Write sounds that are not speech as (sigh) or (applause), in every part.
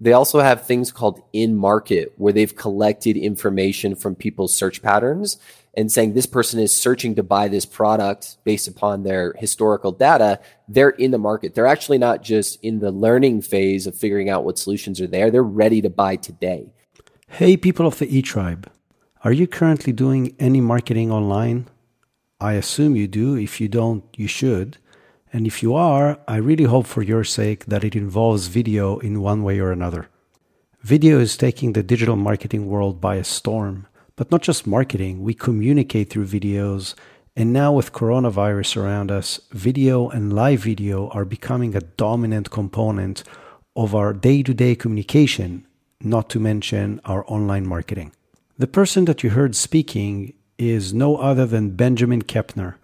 they also have things called in market where they've collected information from people's search patterns and saying this person is searching to buy this product based upon their historical data, they're in the market. They're actually not just in the learning phase of figuring out what solutions are there. They're ready to buy today. Hey, people of the E Tribe. Are you currently doing any marketing online? I assume you do. If you don't, you should. And if you are, I really hope for your sake that it involves video in one way or another. Video is taking the digital marketing world by a storm. But not just marketing, we communicate through videos. And now, with coronavirus around us, video and live video are becoming a dominant component of our day to day communication, not to mention our online marketing. The person that you heard speaking is no other than Benjamin Kepner.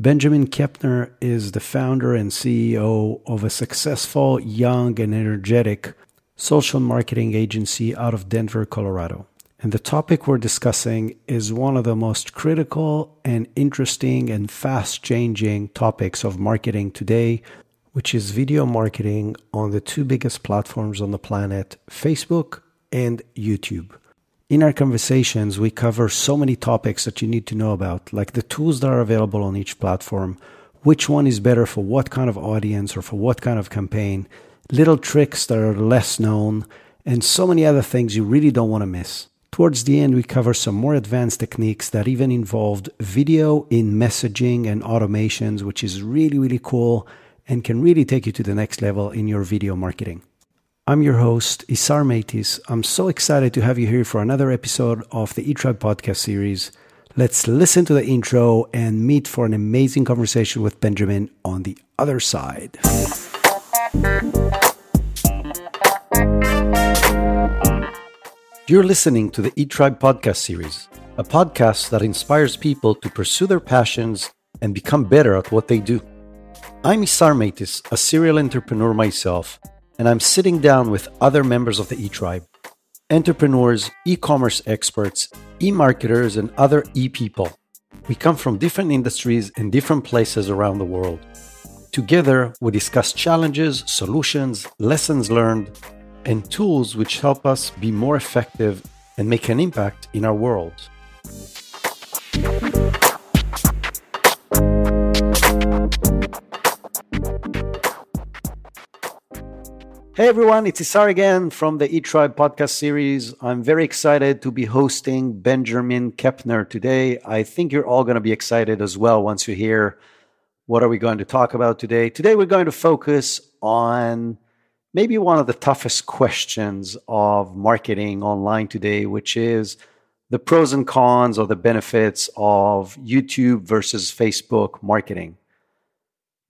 Benjamin Kepner is the founder and CEO of a successful, young, and energetic social marketing agency out of Denver, Colorado. And the topic we're discussing is one of the most critical and interesting and fast changing topics of marketing today, which is video marketing on the two biggest platforms on the planet Facebook and YouTube. In our conversations, we cover so many topics that you need to know about, like the tools that are available on each platform, which one is better for what kind of audience or for what kind of campaign, little tricks that are less known, and so many other things you really don't want to miss. Towards the end, we cover some more advanced techniques that even involved video in messaging and automations, which is really, really cool and can really take you to the next level in your video marketing. I'm your host, Isar Meitis. I'm so excited to have you here for another episode of the eTribe podcast series. Let's listen to the intro and meet for an amazing conversation with Benjamin on the other side. You're listening to the E Tribe podcast series, a podcast that inspires people to pursue their passions and become better at what they do. I'm Isar Meitis, a serial entrepreneur myself, and I'm sitting down with other members of the E Tribe entrepreneurs, e commerce experts, e marketers, and other e people. We come from different industries and different places around the world. Together, we discuss challenges, solutions, lessons learned, and tools which help us be more effective and make an impact in our world. Hey everyone, it's Isar again from the E Tribe podcast series. I'm very excited to be hosting Benjamin Kepner today. I think you're all going to be excited as well once you hear what are we going to talk about today. Today we're going to focus on maybe one of the toughest questions of marketing online today, which is the pros and cons or the benefits of YouTube versus Facebook marketing.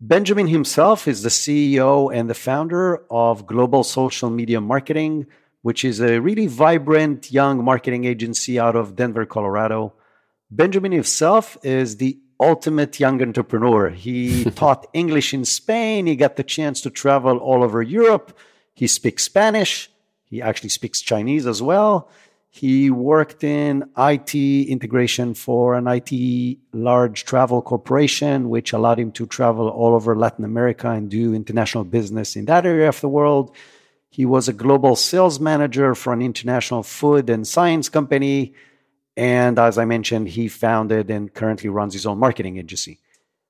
Benjamin himself is the CEO and the founder of Global Social Media Marketing, which is a really vibrant young marketing agency out of Denver, Colorado. Benjamin himself is the ultimate young entrepreneur. He (laughs) taught English in Spain. He got the chance to travel all over Europe. He speaks Spanish. He actually speaks Chinese as well. He worked in IT integration for an IT large travel corporation, which allowed him to travel all over Latin America and do international business in that area of the world. He was a global sales manager for an international food and science company. And as I mentioned, he founded and currently runs his own marketing agency.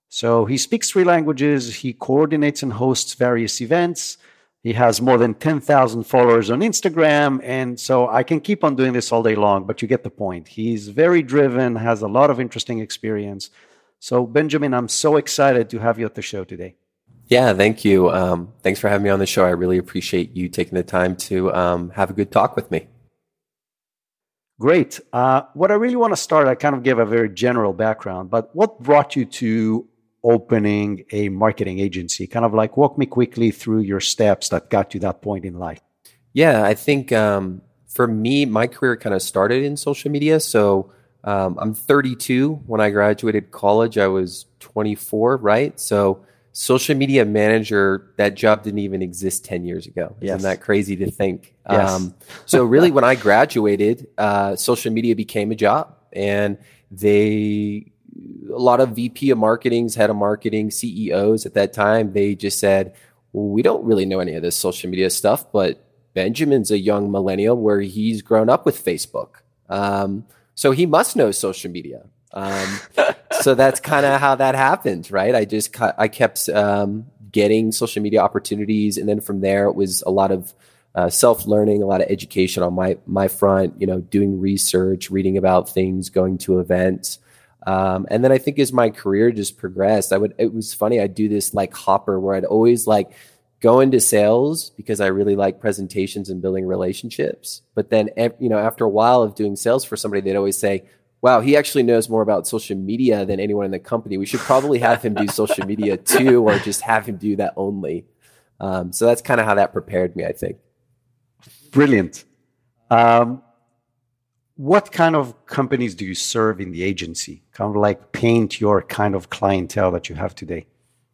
So he speaks three languages, he coordinates and hosts various events. He has more than 10,000 followers on Instagram. And so I can keep on doing this all day long, but you get the point. He's very driven, has a lot of interesting experience. So, Benjamin, I'm so excited to have you at the show today. Yeah, thank you. Um, thanks for having me on the show. I really appreciate you taking the time to um, have a good talk with me. Great. Uh, what I really want to start, I kind of gave a very general background, but what brought you to opening a marketing agency? Kind of like walk me quickly through your steps that got you that point in life. Yeah, I think um, for me, my career kind of started in social media. So um, I'm 32. When I graduated college, I was 24, right? So social media manager, that job didn't even exist 10 years ago. Yes. Isn't that crazy to think? Yes. Um, so really when I graduated, uh, social media became a job and they, a lot of VP of marketings, head of marketing, CEOs at that time, they just said, well, we don't really know any of this social media stuff, but Benjamin's a young millennial where he's grown up with Facebook. Um, so he must know social media. Um, (laughs) so that's kind of how that happened, right? I just I kept um, getting social media opportunities, and then from there it was a lot of uh, self learning, a lot of education on my my front. You know, doing research, reading about things, going to events. Um, and then I think as my career just progressed, I would, it was funny. I'd do this like hopper where I'd always like go into sales because I really like presentations and building relationships. But then, you know, after a while of doing sales for somebody, they'd always say, wow, he actually knows more about social media than anyone in the company. We should probably have him do social media (laughs) too, or just have him do that only. Um, so that's kind of how that prepared me, I think. Brilliant. Um, what kind of companies do you serve in the agency? Kind of like paint your kind of clientele that you have today.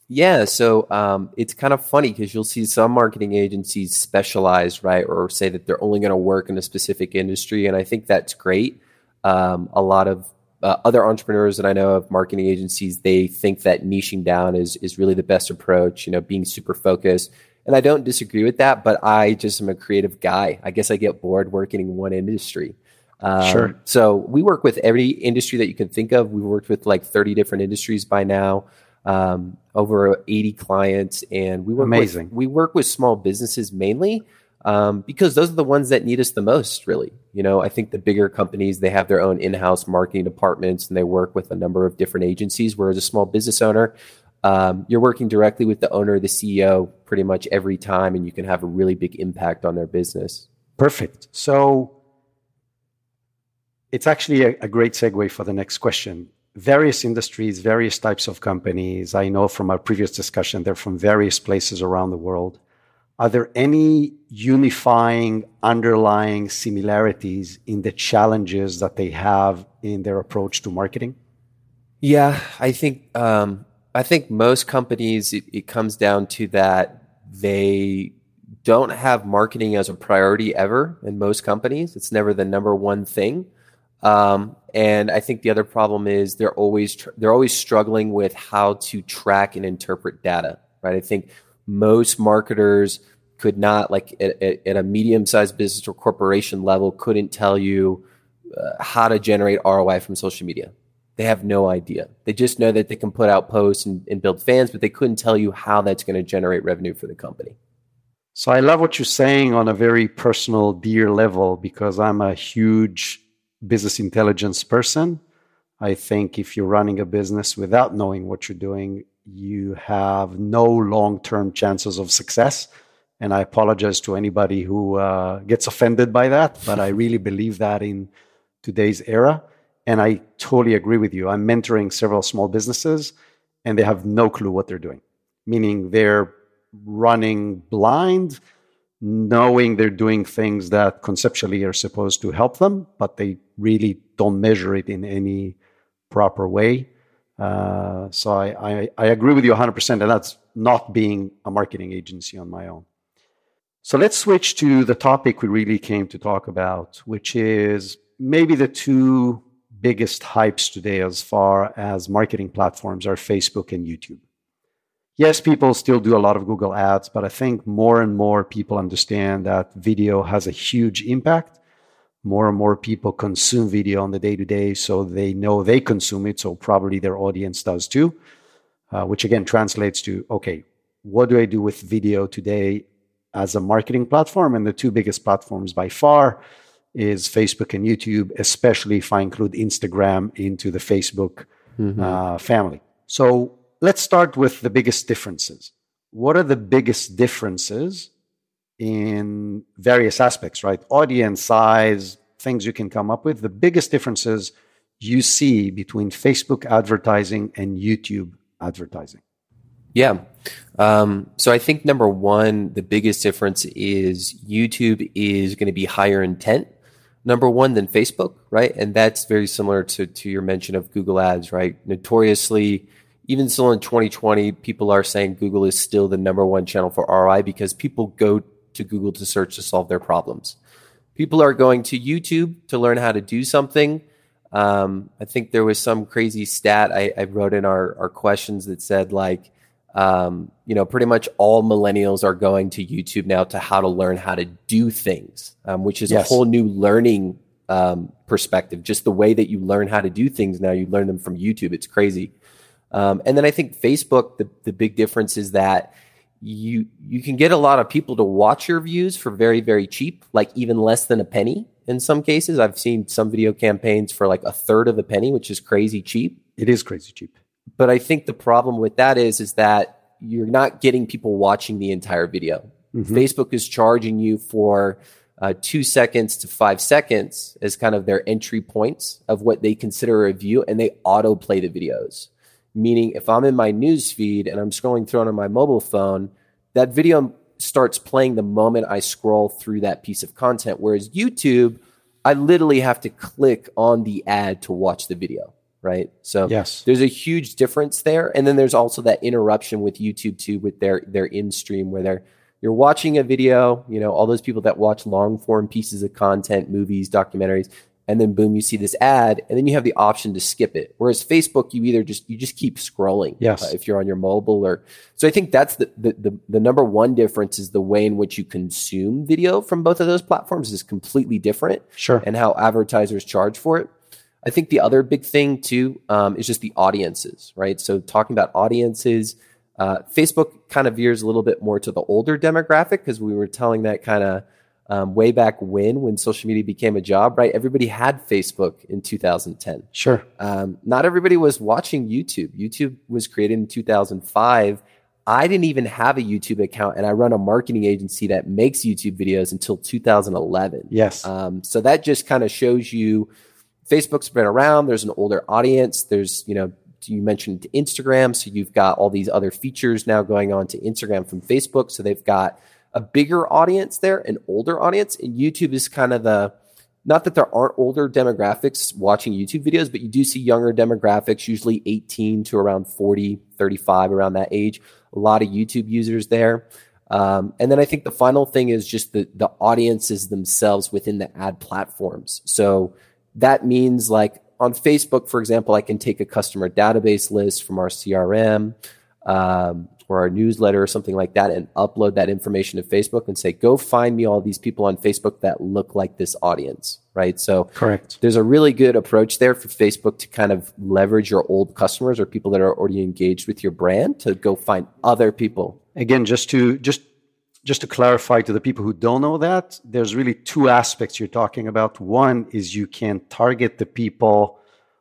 Yeah, so um, it's kind of funny because you'll see some marketing agencies specialize, right, or say that they're only going to work in a specific industry, and I think that's great. Um, a lot of uh, other entrepreneurs that I know of marketing agencies, they think that niching down is is really the best approach. You know, being super focused, and I don't disagree with that. But I just am a creative guy. I guess I get bored working in one industry. Um, sure. So we work with every industry that you can think of. We've worked with like 30 different industries by now um, over 80 clients, and we work amazing. With, we work with small businesses mainly um, because those are the ones that need us the most. Really, you know, I think the bigger companies they have their own in-house marketing departments and they work with a number of different agencies. Whereas a small business owner, um, you're working directly with the owner, the CEO, pretty much every time, and you can have a really big impact on their business. Perfect. So it's actually a, a great segue for the next question various industries, various types of companies. I know from our previous discussion, they're from various places around the world. Are there any unifying underlying similarities in the challenges that they have in their approach to marketing? Yeah, I think um, I think most companies it, it comes down to that they don't have marketing as a priority ever. In most companies, it's never the number one thing. Um, and I think the other problem is they're always tr- they're always struggling with how to track and interpret data. Right? I think most marketers could not like at, at a medium sized business or corporation level couldn't tell you uh, how to generate ROI from social media. They have no idea. They just know that they can put out posts and, and build fans, but they couldn't tell you how that's going to generate revenue for the company. So I love what you're saying on a very personal, dear level because I'm a huge business intelligence person. I think if you're running a business without knowing what you're doing, you have no long term chances of success. And I apologize to anybody who uh, gets offended by that, but I really believe that in today's era. And I totally agree with you. I'm mentoring several small businesses and they have no clue what they're doing, meaning they're running blind knowing they're doing things that conceptually are supposed to help them, but they really don't measure it in any proper way. Uh, so I, I, I, agree with you 100%, and that's not being a marketing agency on my own. So let's switch to the topic we really came to talk about, which is maybe the two biggest hypes today as far as marketing platforms are Facebook and YouTube yes, people still do a lot of Google ads, but I think more and more people understand that video has a huge impact. More and more people consume video on the day to day, so they know they consume it, so probably their audience does too, uh, which again translates to okay, what do I do with video today as a marketing platform? And the two biggest platforms by far is Facebook and YouTube, especially if I include Instagram into the Facebook mm-hmm. uh, family. So let's start with the biggest differences. What are the biggest differences in various aspects, right? Audience size, things you can come up with. The biggest differences you see between Facebook advertising and YouTube advertising. Yeah. Um, so I think number one, the biggest difference is YouTube is going to be higher intent, number one, than Facebook, right? And that's very similar to, to your mention of Google Ads, right? Notoriously, even still in 2020, people are saying Google is still the number one channel for ROI because people go to Google to search to solve their problems. People are going to YouTube to learn how to do something. Um, I think there was some crazy stat I, I wrote in our, our questions that said like um, you know, pretty much all millennials are going to YouTube now to how to learn how to do things, um, which is yes. a whole new learning um, perspective. Just the way that you learn how to do things now, you learn them from YouTube. It's crazy. Um, and then I think Facebook, the, the big difference is that you you can get a lot of people to watch your views for very very cheap, like even less than a penny in some cases. I've seen some video campaigns for like a third of a penny, which is crazy cheap. It is crazy cheap. But I think the problem with that is is that you're not getting people watching the entire video. Mm-hmm. Facebook is charging you for uh, two seconds to five seconds as kind of their entry points of what they consider a view, and they autoplay the videos. Meaning, if I'm in my news feed and I'm scrolling through on my mobile phone, that video starts playing the moment I scroll through that piece of content. Whereas YouTube, I literally have to click on the ad to watch the video right? So yes. there's a huge difference there. And then there's also that interruption with YouTube too, with their their in stream where they're you're watching a video, you know, all those people that watch long form pieces of content, movies, documentaries, and then boom, you see this ad, and then you have the option to skip it. Whereas Facebook, you either just you just keep scrolling. Yes. Uh, if you're on your mobile or so, I think that's the, the the the number one difference is the way in which you consume video from both of those platforms is completely different. Sure. And how advertisers charge for it. I think the other big thing too um, is just the audiences, right? So talking about audiences, uh, Facebook kind of veers a little bit more to the older demographic because we were telling that kind of um, way back when, when social media became a job, right? Everybody had Facebook in 2010. Sure. Um, not everybody was watching YouTube. YouTube was created in 2005. I didn't even have a YouTube account, and I run a marketing agency that makes YouTube videos until 2011. Yes. Um, so that just kind of shows you Facebook's been around. There's an older audience. There's, you know, you mentioned Instagram. So you've got all these other features now going on to Instagram from Facebook. So they've got a bigger audience there, an older audience. And YouTube is kind of the, not that there aren't older demographics watching YouTube videos, but you do see younger demographics, usually 18 to around 40, 35, around that age. A lot of YouTube users there. Um, and then I think the final thing is just the, the audiences themselves within the ad platforms. So that means like on Facebook, for example, I can take a customer database list from our CRM um, or our newsletter or something like that and upload that information to Facebook and say, go find me all these people on Facebook that look like this audience, right? So, correct. There's a really good approach there for Facebook to kind of leverage your old customers or people that are already engaged with your brand to go find other people. Again, just to just just to clarify to the people who don't know that, there's really two aspects you're talking about. One is you can target the people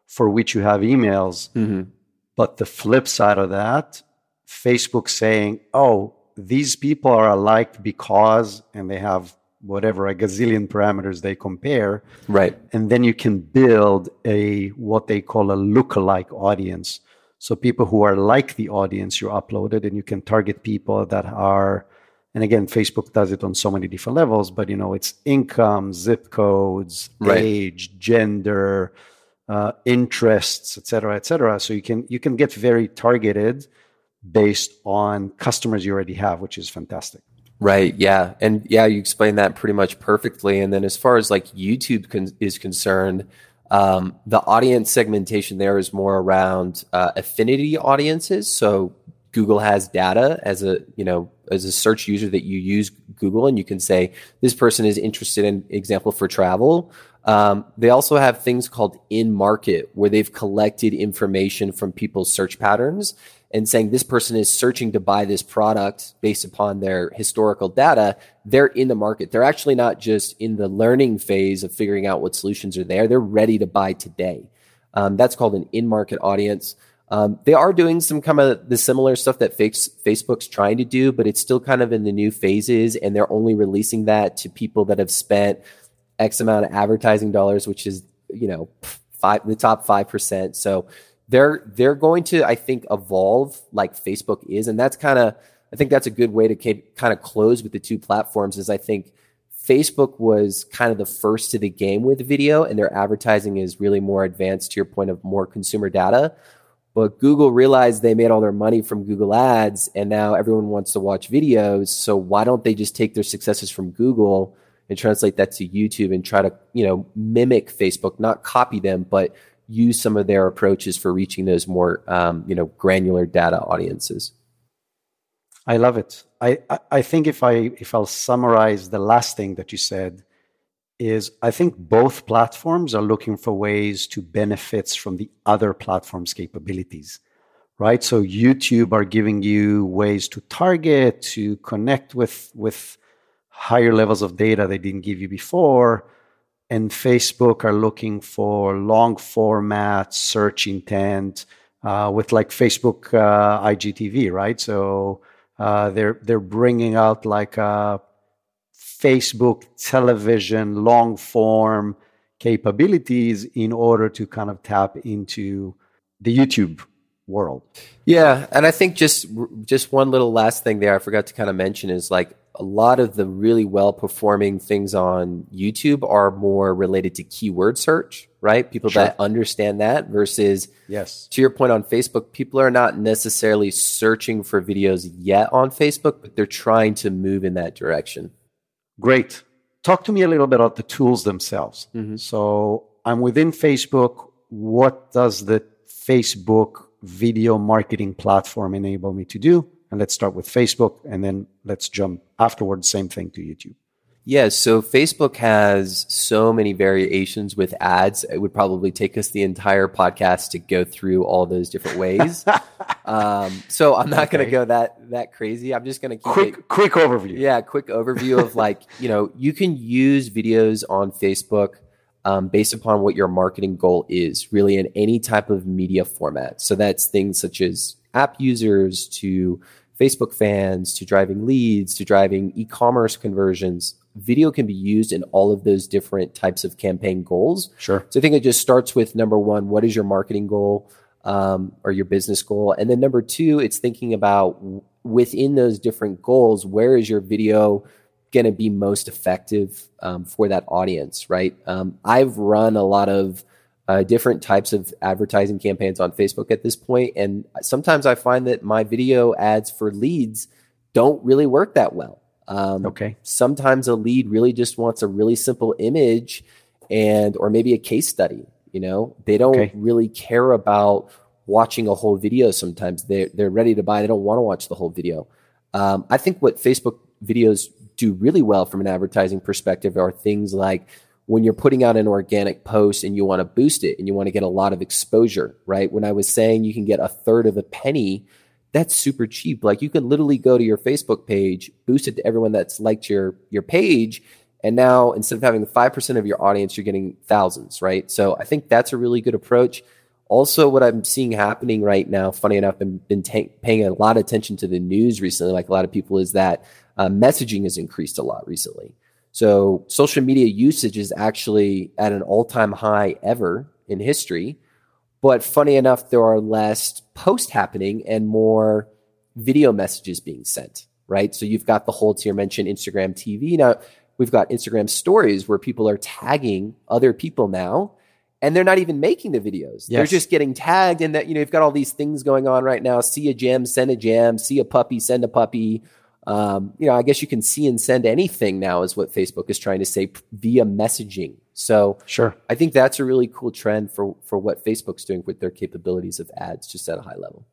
for which you have emails, mm-hmm. but the flip side of that, Facebook saying, oh, these people are alike because, and they have whatever a gazillion parameters they compare. Right. And then you can build a what they call a lookalike audience. So people who are like the audience you uploaded and you can target people that are and again facebook does it on so many different levels but you know it's income zip codes right. age gender uh, interests etc etc so you can you can get very targeted based on customers you already have which is fantastic. Right yeah. And yeah you explained that pretty much perfectly. And then as far as like youtube con- is concerned um, the audience segmentation there is more around uh, affinity audiences. So Google has data as a, you know, as a search user that you use Google and you can say, this person is interested in example for travel. Um, they also have things called in market where they've collected information from people's search patterns and saying this person is searching to buy this product based upon their historical data. They're in the market. They're actually not just in the learning phase of figuring out what solutions are there. They're ready to buy today. Um, that's called an in market audience. Um, they are doing some kind of the similar stuff that Facebook's trying to do, but it's still kind of in the new phases, and they're only releasing that to people that have spent X amount of advertising dollars, which is you know five the top five percent. So they're they're going to I think evolve like Facebook is, and that's kind of I think that's a good way to kind of close with the two platforms. Is I think Facebook was kind of the first to the game with video, and their advertising is really more advanced to your point of more consumer data. But Google realized they made all their money from Google Ads and now everyone wants to watch videos. So why don't they just take their successes from Google and translate that to YouTube and try to, you know, mimic Facebook, not copy them, but use some of their approaches for reaching those more, um, you know, granular data audiences? I love it. I, I think if I if I'll summarize the last thing that you said is I think both platforms are looking for ways to benefits from the other platform's capabilities. Right? So YouTube are giving you ways to target, to connect with with higher levels of data they didn't give you before. And Facebook are looking for long format search intent uh, with like Facebook uh, IGTV, right? So uh, they're they're bringing out like a Facebook television long form capabilities in order to kind of tap into the YouTube world. Yeah, and I think just just one little last thing there I forgot to kind of mention is like a lot of the really well performing things on YouTube are more related to keyword search, right? People sure. that understand that versus yes. To your point on Facebook, people are not necessarily searching for videos yet on Facebook, but they're trying to move in that direction. Great. Talk to me a little bit about the tools themselves. Mm-hmm. So I'm within Facebook. What does the Facebook video marketing platform enable me to do? And let's start with Facebook and then let's jump afterwards, same thing to YouTube. Yeah, so Facebook has so many variations with ads. It would probably take us the entire podcast to go through all those different ways. (laughs) um, so I'm not okay. going to go that that crazy. I'm just going to keep quick it, quick overview. Yeah, quick overview of like (laughs) you know you can use videos on Facebook um, based upon what your marketing goal is, really in any type of media format. So that's things such as app users to Facebook fans to driving leads to driving e commerce conversions. Video can be used in all of those different types of campaign goals. Sure. So I think it just starts with number one, what is your marketing goal um, or your business goal? And then number two, it's thinking about within those different goals, where is your video going to be most effective um, for that audience, right? Um, I've run a lot of uh, different types of advertising campaigns on Facebook at this point, and sometimes I find that my video ads for leads don't really work that well. Um, okay. Sometimes a lead really just wants a really simple image and or maybe a case study. You know, they don't okay. really care about watching a whole video. Sometimes they they're ready to buy. They don't want to watch the whole video. Um, I think what Facebook videos do really well from an advertising perspective are things like when you're putting out an organic post and you want to boost it and you want to get a lot of exposure, right? When I was saying you can get a third of a penny, that's super cheap. Like you can literally go to your Facebook page, boost it to everyone that's liked your your page, and now instead of having 5% of your audience, you're getting thousands, right? So I think that's a really good approach. Also, what I'm seeing happening right now, funny enough, I've been t- paying a lot of attention to the news recently, like a lot of people, is that uh, messaging has increased a lot recently. So social media usage is actually at an all time high ever in history. But funny enough, there are less posts happening and more video messages being sent, right? So you've got the whole tier mentioned Instagram TV. Now we've got Instagram stories where people are tagging other people now and they're not even making the videos. Yes. They're just getting tagged and that, you know, you've got all these things going on right now. See a gem, send a gem, see a puppy, send a puppy um, you know, I guess you can see and send anything now, is what Facebook is trying to say via messaging. So, sure, I think that's a really cool trend for for what Facebook's doing with their capabilities of ads, just at a high level.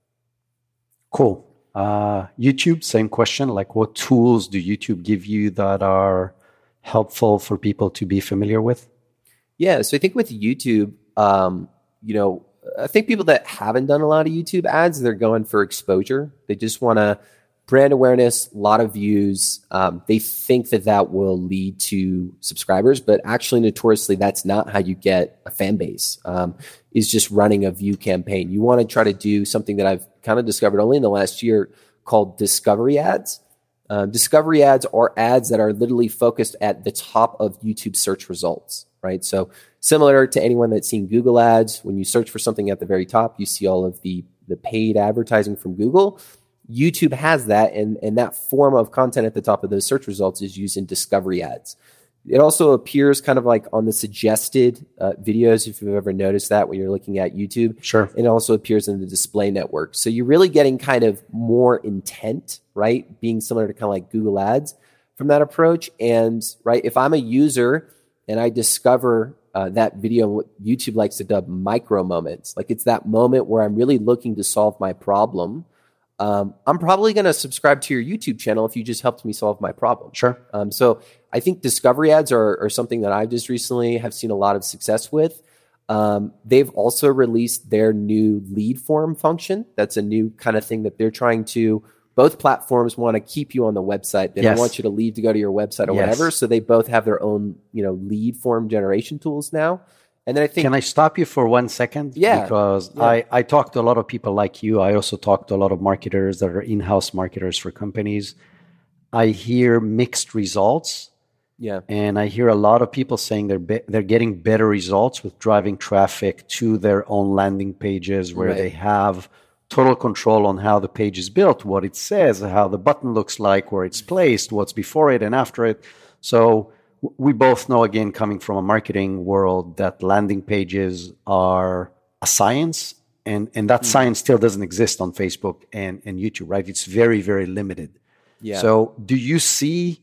Cool. Uh, YouTube, same question. Like, what tools do YouTube give you that are helpful for people to be familiar with? Yeah, so I think with YouTube, um, you know, I think people that haven't done a lot of YouTube ads, they're going for exposure. They just want to brand awareness, a lot of views. Um, they think that that will lead to subscribers, but actually, notoriously, that's not how you get a fan base. Um, is just running a view campaign. You want to try to do something that I've kind of discovered only in the last year called discovery ads. Uh, discovery ads are ads that are literally focused at the top of YouTube search results, right? So similar to anyone that's seen Google ads, when you search for something at the very top, you see all of the the paid advertising from Google. YouTube has that, and, and that form of content at the top of those search results is used in discovery ads. It also appears kind of like on the suggested uh, videos, if you've ever noticed that when you're looking at YouTube. Sure. It also appears in the display network. So you're really getting kind of more intent, right? Being similar to kind of like Google Ads from that approach. And, right, if I'm a user and I discover uh, that video, what YouTube likes to dub micro moments, like it's that moment where I'm really looking to solve my problem um, I'm probably going to subscribe to your YouTube channel if you just helped me solve my problem. Sure. Um, so I think discovery ads are, are something that I've just recently have seen a lot of success with. Um, they've also released their new lead form function. That's a new kind of thing that they're trying to. Both platforms want to keep you on the website. They Yes. don't want you to leave to go to your website or Yes. whatever. So they both have their own, you know, lead form generation tools now. And then I think Can I stop you for one second? Yeah. Because Yeah. I, I talk to a lot of people like you. I also talk to a lot of marketers that are in house marketers for companies. I hear mixed results. yeah, And I hear a lot of people saying they're be- they're getting better results with driving traffic to their own landing pages where Right. they have total control on how the page is built, what it says, how the button looks like, where it's placed, what's before it and after it. So we both know again coming from a marketing world that landing pages are a science and and that science still doesn't exist on Facebook and and YouTube, right? It's very very limited. yeah. So, do you see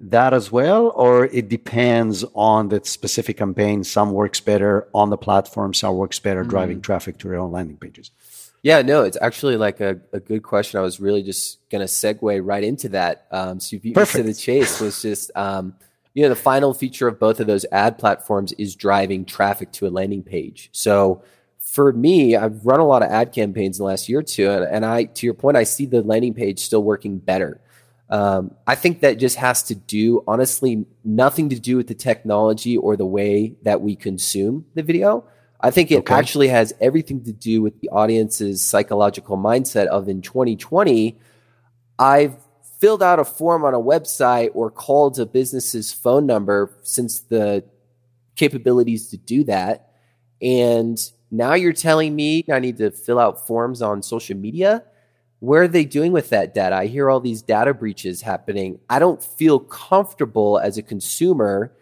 that as well, or it depends on the specific campaign? Some works better on the platform, some works better driving traffic to your own landing pages. Yeah, no, it's actually like a, a good question. I was really just going to segue right into that. Um, so you beat me to the chase was just, um, you know, the final feature of both of those ad platforms is driving traffic to a landing page. So for me, I've run a lot of ad campaigns in the last year or two, and, and I, to your point, I see the landing page still working better. Um, I think that just has to do, honestly, nothing to do with the technology or the way that we consume the video. I think it Okay. actually has everything to do with the audience's psychological mindset of in 2020, I've filled out a form on a website or called a business's phone number since the capabilities to do that. And now you're telling me I need to fill out forms on social media. Where are they doing with that data? I hear all these data breaches happening. I don't feel comfortable as a consumer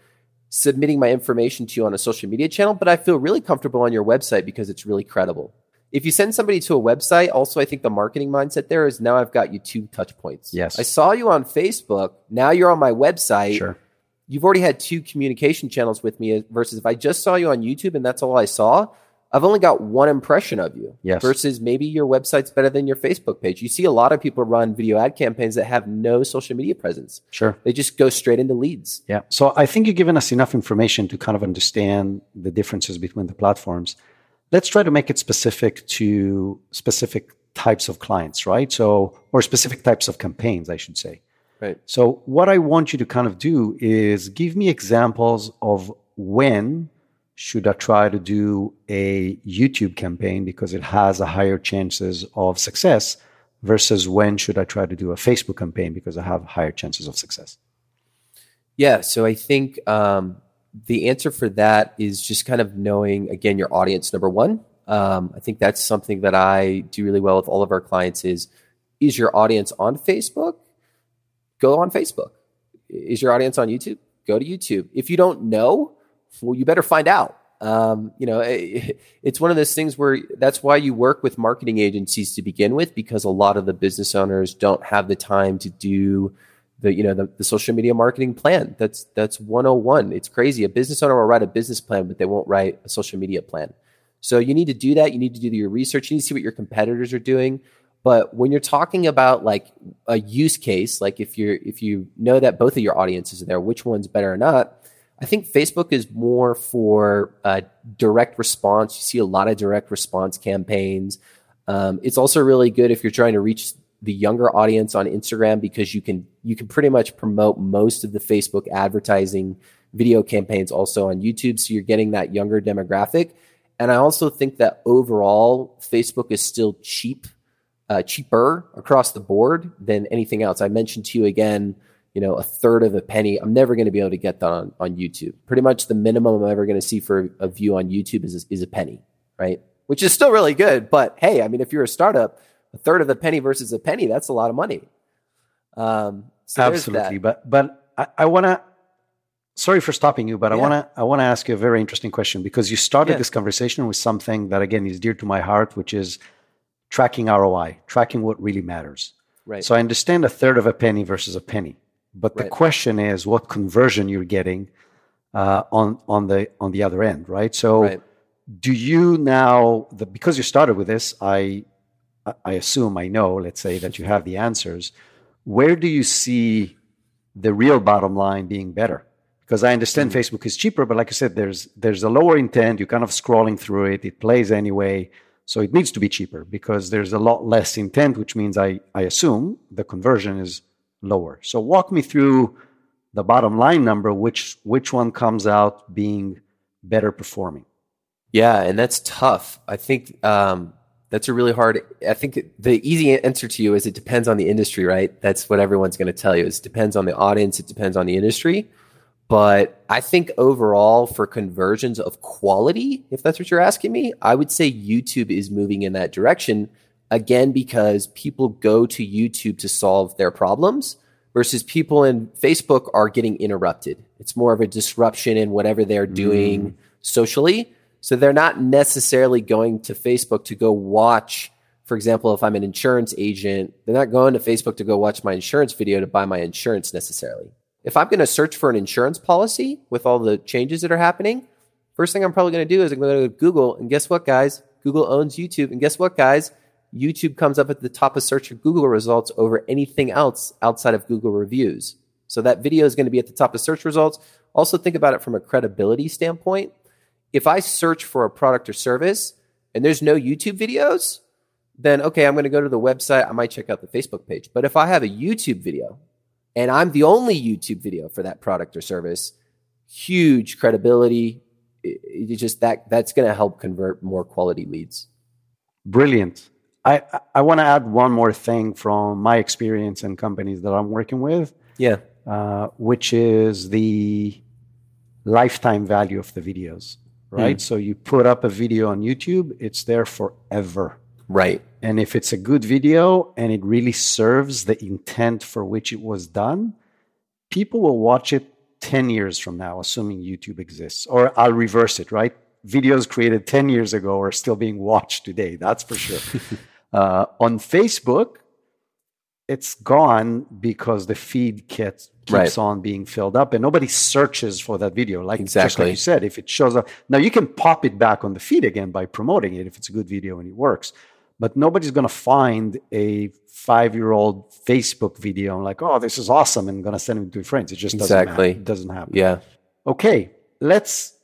submitting my information to you on a social media channel, but I feel really comfortable on your website because it's really credible. If you send somebody to a website, also I think the marketing mindset there is now I've got you two touch points. Yes. I saw you on Facebook. Now you're on my website Sure. you've already had two communication channels with me uh, versus if I just saw you on YouTube and that's all I saw, I've only got one impression of you. Yes. Versus maybe your website's better than your Facebook page. You see a lot of people run video ad campaigns that have no social media presence. Sure. They just go straight into leads. Yeah. So I think you've given us enough information to kind of understand the differences between the platforms. Let's try to make it specific to specific types of clients, right? So, or specific types of campaigns, I should say. Right. So, what I want you to kind of do is give me examples of when should I try to do a YouTube campaign because it has a higher chances of success versus when should I try to do a Facebook campaign because I have higher chances of success. Yeah. So I think um, the answer for that is just kind of knowing, again, your audience, number one. Um, I think that's something that I do really well with all of our clients is, is your audience on Facebook? Go on Facebook. Is your audience on YouTube? Go to YouTube. If you don't know, well, you better find out. Um, you know, it, (laughs) it's one of those things where that's why you work with marketing agencies to begin with, because a lot of the business owners don't have the time to do the you know the, the social media marketing plan. That's that's 101. It's crazy. A business owner will write a business plan, but they won't write a social media plan. So you need to do that. You need to do your research. You need to see what your competitors are doing. But when you're talking about like a use case, like if you're if you know that both of your audiences are there, which one's better or not, I think Facebook is more for uh, direct response. You see a lot of direct response campaigns. Um, it's also really good if you're trying to reach the younger audience on Instagram because you can you can pretty much promote most of the Facebook advertising video campaigns also on YouTube. So you're getting that younger demographic. And I also think that overall, Facebook is still cheap, uh, cheaper across the board than anything else. I mentioned to you again, you know, a third of a penny. I'm never going to be able to get that on, on YouTube. Pretty much the minimum I'm ever going to see for a view on YouTube is, is a penny, right? Which is still really good. But hey, I mean, if you're a startup, a third of a penny versus a penny, that's a lot of money. Um, so Absolutely. But but I, I want to. Sorry for stopping you, but I want to I want to ask you a very interesting question because you started Yeah. this conversation with something that again is dear to my heart, which is tracking ROI, tracking what really matters. Right. So I understand a third of a penny versus a penny, but the Right. question is what conversion you're getting uh, on on the on the other end, right? So right. do you now the, because you started with this i I assume I know, let's say that you have the answers. Where do you see the real bottom line being better? Because I understand mm-hmm. Facebook is cheaper, but like I said, there's there's a lower intent. You're kind of scrolling through it. It plays anyway. So it needs to be cheaper because there's a lot less intent, which means I, I assume the conversion is lower. So walk me through the bottom line number, which which one comes out being better performing. Yeah, and that's tough. I think um, that's a really hard. I think the easy answer to you is it depends on the industry, right? That's what everyone's going to tell you. It depends on the audience. It depends on the industry. But I think overall, for conversions of quality, if that's what you're asking me, I would say YouTube is moving in that direction again because people go to YouTube to solve their problems versus people in Facebook are getting interrupted. It's more of a disruption in whatever they're doing mm. socially. So they're not necessarily going to Facebook to go watch. For example, if I'm an insurance agent, they're not going to Facebook to go watch my insurance video to buy my insurance necessarily. If I'm going to search for an insurance policy with all the changes that are happening, first thing I'm probably going to do is I'm going to go to Google. And guess what, guys? Google owns YouTube. And guess what, guys? YouTube comes up at the top of search of Google results over anything else outside of Google reviews. So that video is going to be at the top of search results. Also, think about it from a credibility standpoint. If I search for a product or service and there's no YouTube videos, then okay, I'm going to go to the website. I might check out the Facebook page. But if I have a YouTube video and I'm the only YouTube video for that product or service, huge credibility. It, it just that that's going to help convert more quality leads. Brilliant. I I want to add one more thing from my experience and companies that I'm working with. Yeah. Uh, which is the lifetime value of the videos, right? Mm. So you put up a video on YouTube, it's there forever. Right. And if it's a good video and it really serves the intent for which it was done, people will watch it 10 years from now, assuming YouTube exists. Or I'll reverse it, right? Videos created 10 years ago are still being watched today, that's for sure. (laughs) uh, on Facebook, it's gone because the feed gets, keeps right. on being filled up and nobody searches for that video. Like exactly like you said, if it shows up now, you can pop it back on the feed again by promoting it if it's a good video and it works but nobody's going to find a five year old Facebook video and like, oh, this is awesome, and going to send it to friends. It just exactly. doesn't, it doesn't happen. Yeah. Okay, let's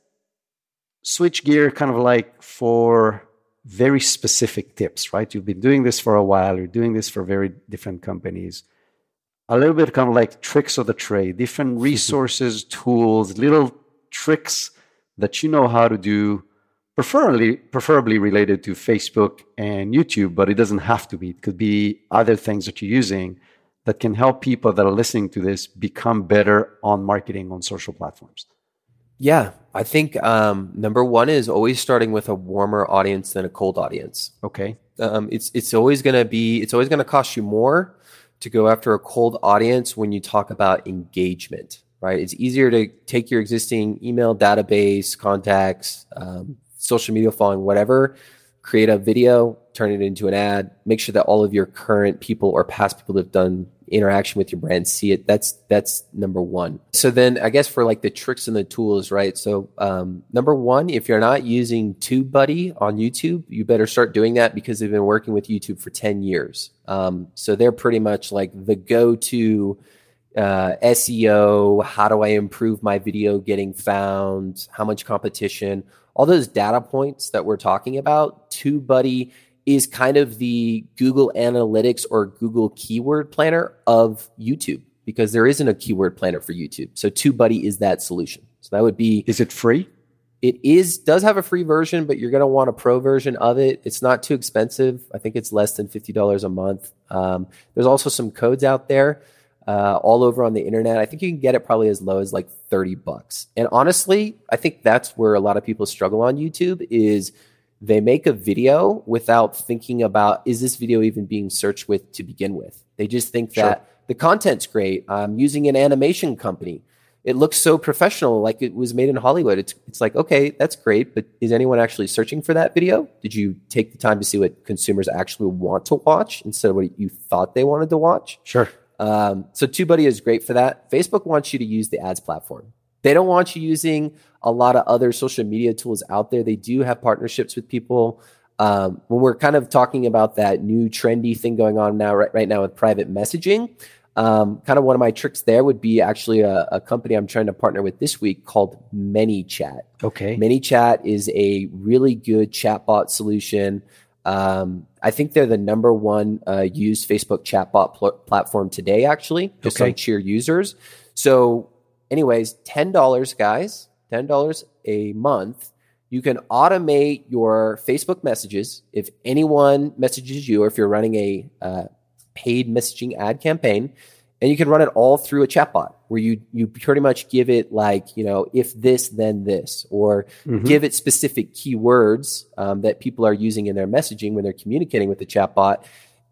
switch gear kind of like for very specific tips, right? You've been doing this for a while, you're doing this for very different companies. A little bit kind of like tricks of the trade, different (laughs) resources, tools, little tricks that you know how to do preferably preferably related to Facebook and YouTube, but it doesn't have to be. It could be other things that you're using that can help people that are listening to this become better on marketing on social platforms. Yeah, I think um, number one is always starting with a warmer audience than a cold audience. Okay, um, it's it's always going to be it's always going to cost you more to go after a cold audience when you talk about engagement. Right, it's easier to take your existing email database, contacts, um, social media following, whatever, create a video, turn it into an ad, make sure that all of your current people or past people that have done interaction with your brand see it. That's that's number one. So then I guess for like the tricks and the tools, right? So um, number one, if you're not using TubeBuddy on YouTube, you better start doing that because they've been working with YouTube for 10 years. Um, so they're pretty much like the go-to uh, SEO, how do I improve my video getting found, how much competition, all those data points that we're talking about, TubeBuddy is kind of the Google Analytics or Google Keyword Planner of YouTube because there isn't a keyword planner for YouTube. So TubeBuddy is that solution. So that would be. Is it free? It is does have a free version, but you're going to want a pro version of it. It's not too expensive. I think it's less than fifty dollars a month. Um, there's also some codes out there uh, all over on the internet. I think you can get it probably as low as like 30 bucks. And honestly, I think that's where a lot of people struggle on YouTube is they make a video without thinking about is this video even being searched with to begin with. They just think sure. that the content's great. I'm using an animation company. It looks so professional, like it was made in Hollywood. It's it's like okay, that's great, but is anyone actually searching for that video? Did you take the time to see what consumers actually want to watch instead of what you thought they wanted to watch? Sure. Um, so TubeBuddy is great for that. Facebook wants you to use the ads platform. They don't want you using a lot of other social media tools out there. They do have partnerships with people. um, when we're kind of talking about that new trendy thing going on now, right, right now with private messaging, um, kind of one of my tricks there would be actually a, a, company I'm trying to partner with this week called ManyChat. Okay. ManyChat is a really good chatbot solution. Um, I think they're the number one uh, used Facebook chatbot pl- platform today, actually, just okay. on sheer users. So, anyways, ten dollars, guys, ten dollars a month you can automate your Facebook messages if anyone messages you or if you're running a uh, paid messaging ad campaign. And you can run it all through a chatbot where you you pretty much give it like you know if this then this or mm-hmm. give it specific keywords um, that people are using in their messaging when they're communicating with the chatbot.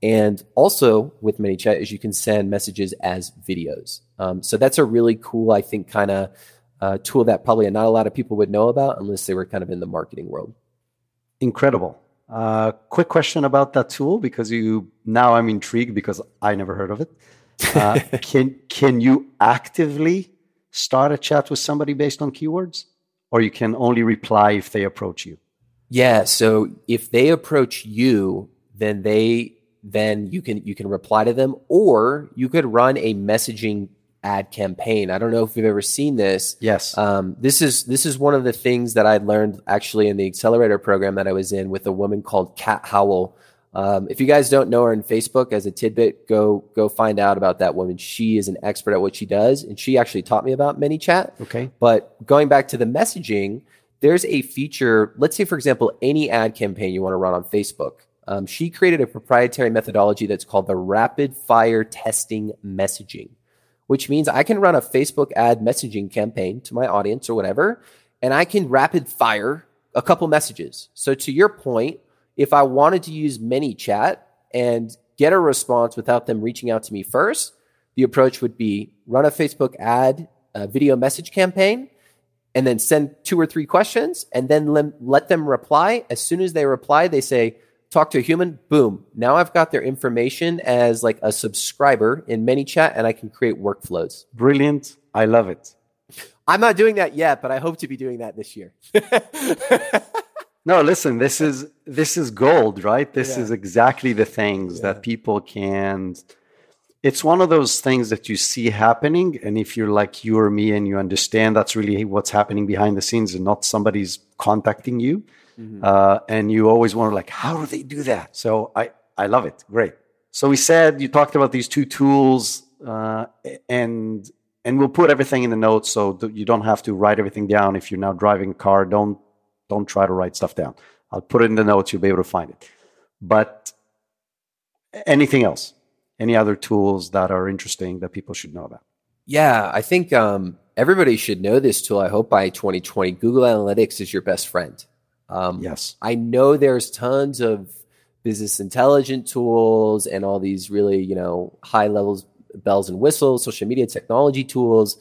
And also with ManyChat is you can send messages as videos. Um, so that's a really cool, I think, kind of uh, tool that probably not a lot of people would know about unless they were kind of in the marketing world. Incredible. Uh, quick question about that tool because you now I'm intrigued because I never heard of it. Uh, (laughs) can can you actively start a chat with somebody based on keywords, or you can only reply if they approach you? Yeah. So if they approach you, then they then you can you can reply to them, or you could run a messaging ad campaign. I don't know if you've ever seen this. Yes. Um, this is this is one of the things that I learned actually in the accelerator program that I was in with a woman called Kat Howell. Um, if you guys don't know her on Facebook as a tidbit, go go find out about that woman. She is an expert at what she does, and she actually taught me about ManyChat. Okay. But going back to the messaging, there's a feature. Let's say, for example, any ad campaign you want to run on Facebook. Um, she created a proprietary methodology that's called the rapid fire testing messaging which means I can run a Facebook ad messaging campaign to my audience or whatever, and I can rapid fire a couple messages. So to your point, if I wanted to use ManyChat and get a response without them reaching out to me first, the approach would be run a Facebook ad a video message campaign and then send two or three questions and then let them reply. As soon as they reply, they say, talk to a human, boom. Now I've got their information as like a subscriber in ManyChat and I can create workflows. Brilliant. I love it. I'm not doing that yet, but I hope to be doing that this year. (laughs) no, listen, this is this is gold, right? This yeah. is exactly the things yeah. that people can it's one of those things that you see happening and if you're like you or me and you understand that's really what's happening behind the scenes and not somebody's contacting you Mm-hmm. Uh, and you always wonder, like, how do they do that? So I, I love it. Great. So we said you talked about these two tools, uh, and and we'll put everything in the notes so you don't have to write everything down. If you're now driving a car, don't don't try to write stuff down. I'll put it in the notes. You'll be able to find it. But anything else? Any other tools that are interesting that people should know about? Yeah, I think um, everybody should know this tool. I hope by 2020, Google Analytics is your best friend. Um, yes. I know there's tons of business intelligence tools and all these really, you know, high levels bells and whistles, social media technology tools.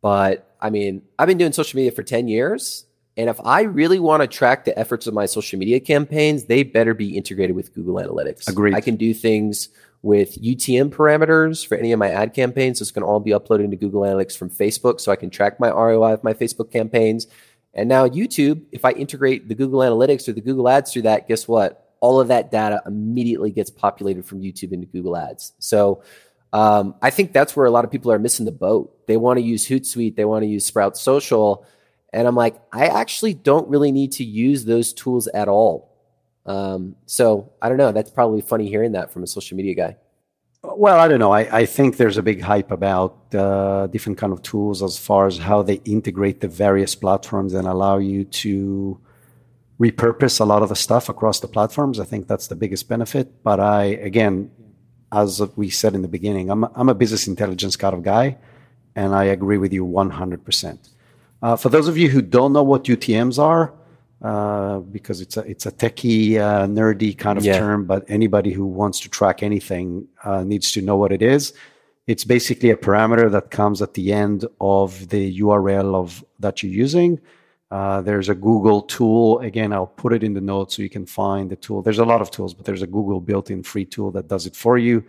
But I mean, I've been doing social media for 10 years. And if I really want to track the efforts of my social media campaigns, they better be integrated with Google Analytics. Agreed. I can do things with UTM parameters for any of my ad campaigns. So it's going to all be uploaded into Google Analytics from Facebook so I can track my ROI of my Facebook campaigns. And now YouTube, if I integrate the Google Analytics or the Google Ads through that, guess what? All of that data immediately gets populated from YouTube into Google Ads. So um, I think that's where a lot of people are missing the boat. They want to use Hootsuite, they want to use Sprout Social. And I'm like, I actually don't really need to use those tools at all. Um, so I don't know. That's probably funny hearing that from a social media guy. Well, I don't know. I, I think there's a big hype about uh, different kind of tools as far as how they integrate the various platforms and allow you to repurpose a lot of the stuff across the platforms. I think that's the biggest benefit. But I, again, as we said in the beginning, I'm, I'm a business intelligence kind of guy, and I agree with you 100%. Uh, for those of you who don't know what UTMs are, uh, because it's a it's a techie, uh, nerdy kind of yeah. term. But anybody who wants to track anything uh, needs to know what it is. It's basically a parameter that comes at the end of the URL of that you're using. Uh, there's a Google tool. Again, I'll put it in the notes so you can find the tool. There's a lot of tools, but there's a Google built-in free tool that does it for you.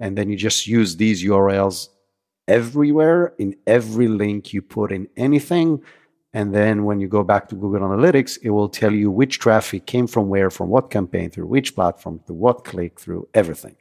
And then you just use these URLs everywhere in every link you put in anything And then when you go back to Google Analytics, it will tell you which traffic came from where, from what campaign, through which platform, through what click, through everything.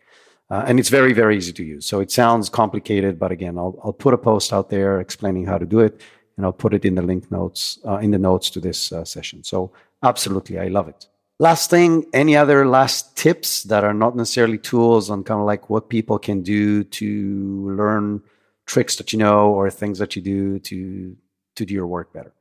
Uh, and it's very, very easy to use. So it sounds complicated, but again, I'll, I'll put a post out there explaining how to do it, and I'll put it in the link notes, uh, in the notes to this uh, session. So absolutely, I love it. Last thing, any other last tips that are not necessarily tools on kind of like what people can do to learn tricks that you know or things that you do to to do your work better?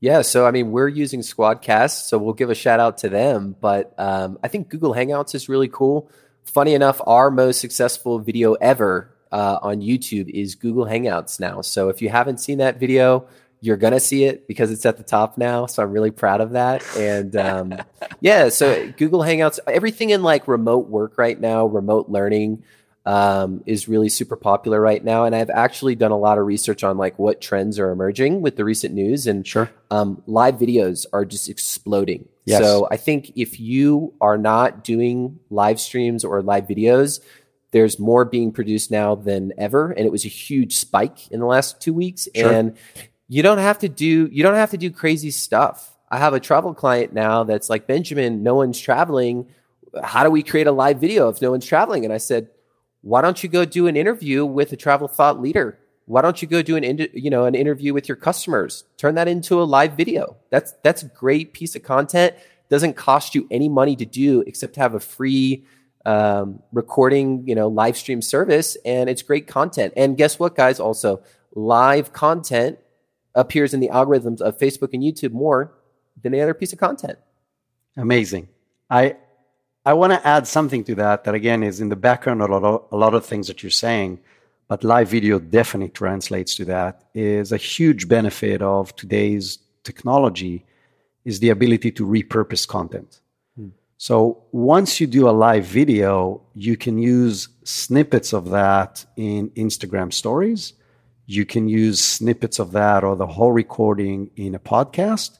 Yeah, so I mean, we're using Squadcast, so we'll give a shout out to them. But um, I think Google Hangouts is really cool. Funny enough, our most successful video ever uh, on YouTube is Google Hangouts now. So if you haven't seen that video, you're gonna see it because it's at the top now. So I'm really proud of that. And um, (laughs) yeah, so Google Hangouts, everything in like remote work right now, remote learning um, is really super popular right now. And I've actually done a lot of research on like what trends are emerging with the recent news. And sure, um, live videos are just exploding. Yes. So I think if you are not doing live streams or live videos, there's more being produced now than ever, and it was a huge spike in the last two weeks. Sure. And you don't have to do you don't have to do crazy stuff. I have a travel client now that's like Benjamin. No one's traveling. How do we create a live video if no one's traveling? And I said, why don't you go do an interview with a travel thought leader? Why don't you go do an you know an interview with your customers? Turn that into a live video. That's that's a great piece of content. Doesn't cost you any money to do except to have a free um, recording, you know, live stream service, and it's great content. And guess what, guys? Also, live content appears in the algorithms of Facebook and YouTube more than any other piece of content. Amazing. I I want to add something to that that again is in the background of a lot of, a lot of things that you're saying, but live video definitely translates to that. Is a huge benefit of today's technology is the ability to repurpose content. Hmm. So once you do a live video, you can use snippets of that in Instagram stories. You can use snippets of that or the whole recording in a podcast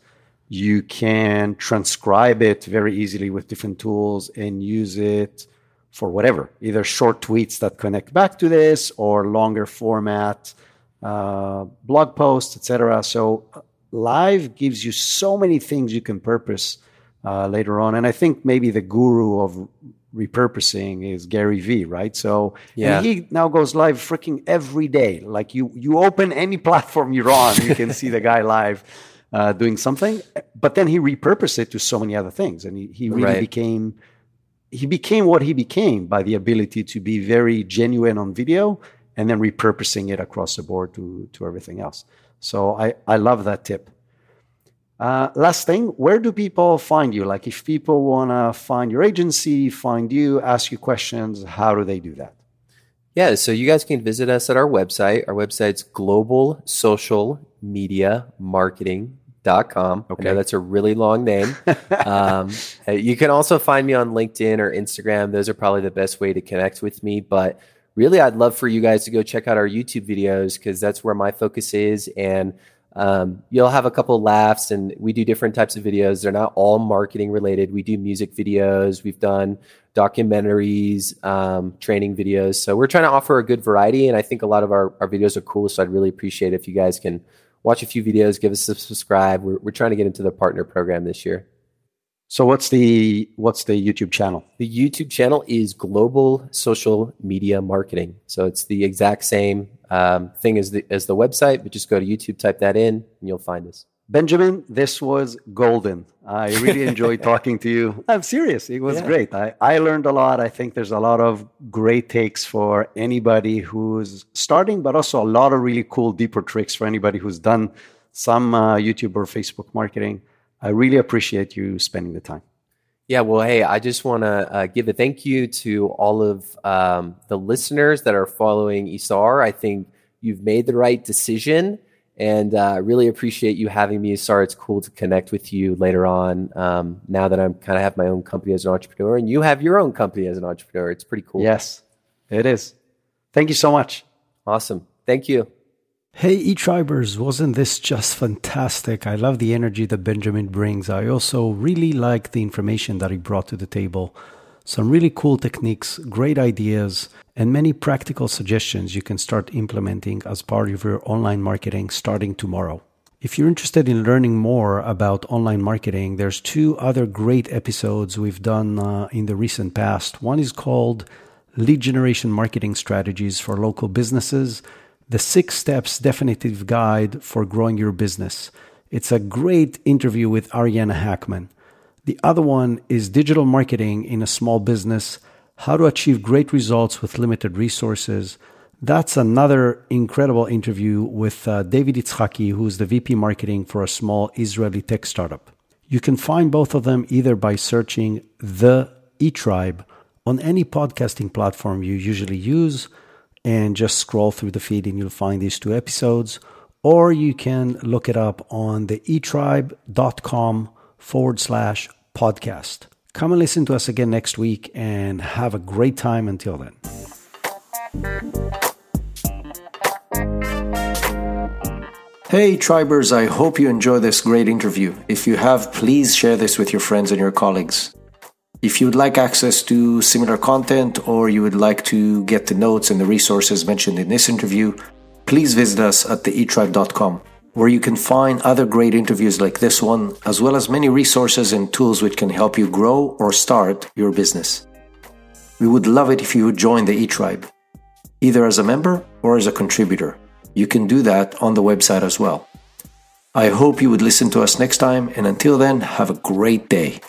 you can transcribe it very easily with different tools and use it for whatever, either short tweets that connect back to this or longer format uh, blog posts, etc. So uh, live gives you so many things you can purpose uh, later on, and I think maybe the guru of repurposing is Gary Vee, right? So yeah. he now goes live freaking every day. Like you, you open any (laughs) platform you're on, you can see the guy live uh, doing something, but then he repurposed it to so many other things, and he, he really right. became he became what he became by the ability to be very genuine on video and then repurposing it across the board to to everything else. So I I love that tip. Uh, last thing, where do people find you? Like, if people want to find your agency, find you, ask you questions, how do they do that? Yeah, so you guys can visit us at our website. Our website's global social media marketing.com. Okay. I know that's a really long name. (laughs) um, uh, you can also find me on LinkedIn or Instagram. Those are probably the best way to connect with me. But really, I'd love for you guys to go check out our YouTube videos because that's where my focus is. And um, you'll have a couple laughs, and we do different types of videos. They're not all marketing related. We do music videos. We've done documentaries, um, training videos. So we're trying to offer a good variety, and I think a lot of our, our videos are cool. So I'd really appreciate if you guys can watch a few videos, give us a subscribe. We're, we're trying to get into the partner program this year. So what's the what's the YouTube channel? The YouTube channel is Global Social Media Marketing. So it's the exact same um, thing as the as the website, but just go to YouTube, type that in, and you'll find us. Benjamin, this was golden. I really enjoyed (laughs) talking to you. I'm serious. It was yeah. great. I, I learned a lot. I think there's a lot of great takes for anybody who's starting, but also a lot of really cool, deeper tricks for anybody who's done some uh, YouTube or Facebook marketing. I really appreciate you spending the time. Yeah, well, hey, I just want to uh, give a thank you to all of um, the listeners that are following Isar. I think you've made the right decision and I uh, really appreciate you having me. Sorry, it's cool to connect with you later on. Um, now that I'm kind of have my own company as an entrepreneur, and you have your own company as an entrepreneur, it's pretty cool. Yes, it is. Thank you so much. Awesome. Thank you. Hey, eTribers, wasn't this just fantastic? I love the energy that Benjamin brings. I also really like the information that he brought to the table. Some really cool techniques, great ideas, and many practical suggestions you can start implementing as part of your online marketing starting tomorrow. If you're interested in learning more about online marketing, there's two other great episodes we've done uh, in the recent past. One is called Lead Generation Marketing Strategies for Local Businesses, the six steps definitive guide for growing your business. It's a great interview with Ariana Hackman. The other one is Digital Marketing in a Small Business, how to achieve great results with limited resources. That's another incredible interview with uh, David Itzhaki, who's the VP marketing for a small Israeli tech startup. You can find both of them either by searching The E Tribe on any podcasting platform you usually use and just scroll through the feed and you'll find these two episodes. Or you can look it up on the etribe.com forward slash podcast. Come and listen to us again next week and have a great time until then. Hey, Tribers, I hope you enjoy this great interview. If you have, please share this with your friends and your colleagues. If you would like access to similar content or you would like to get the notes and the resources mentioned in this interview, please visit us at theetribe.com, where you can find other great interviews like this one, as well as many resources and tools which can help you grow or start your business. We would love it if you would join the eTribe, either as a member or as a contributor you can do that on the website as well. I hope you would listen to us next time, and until then, have a great day.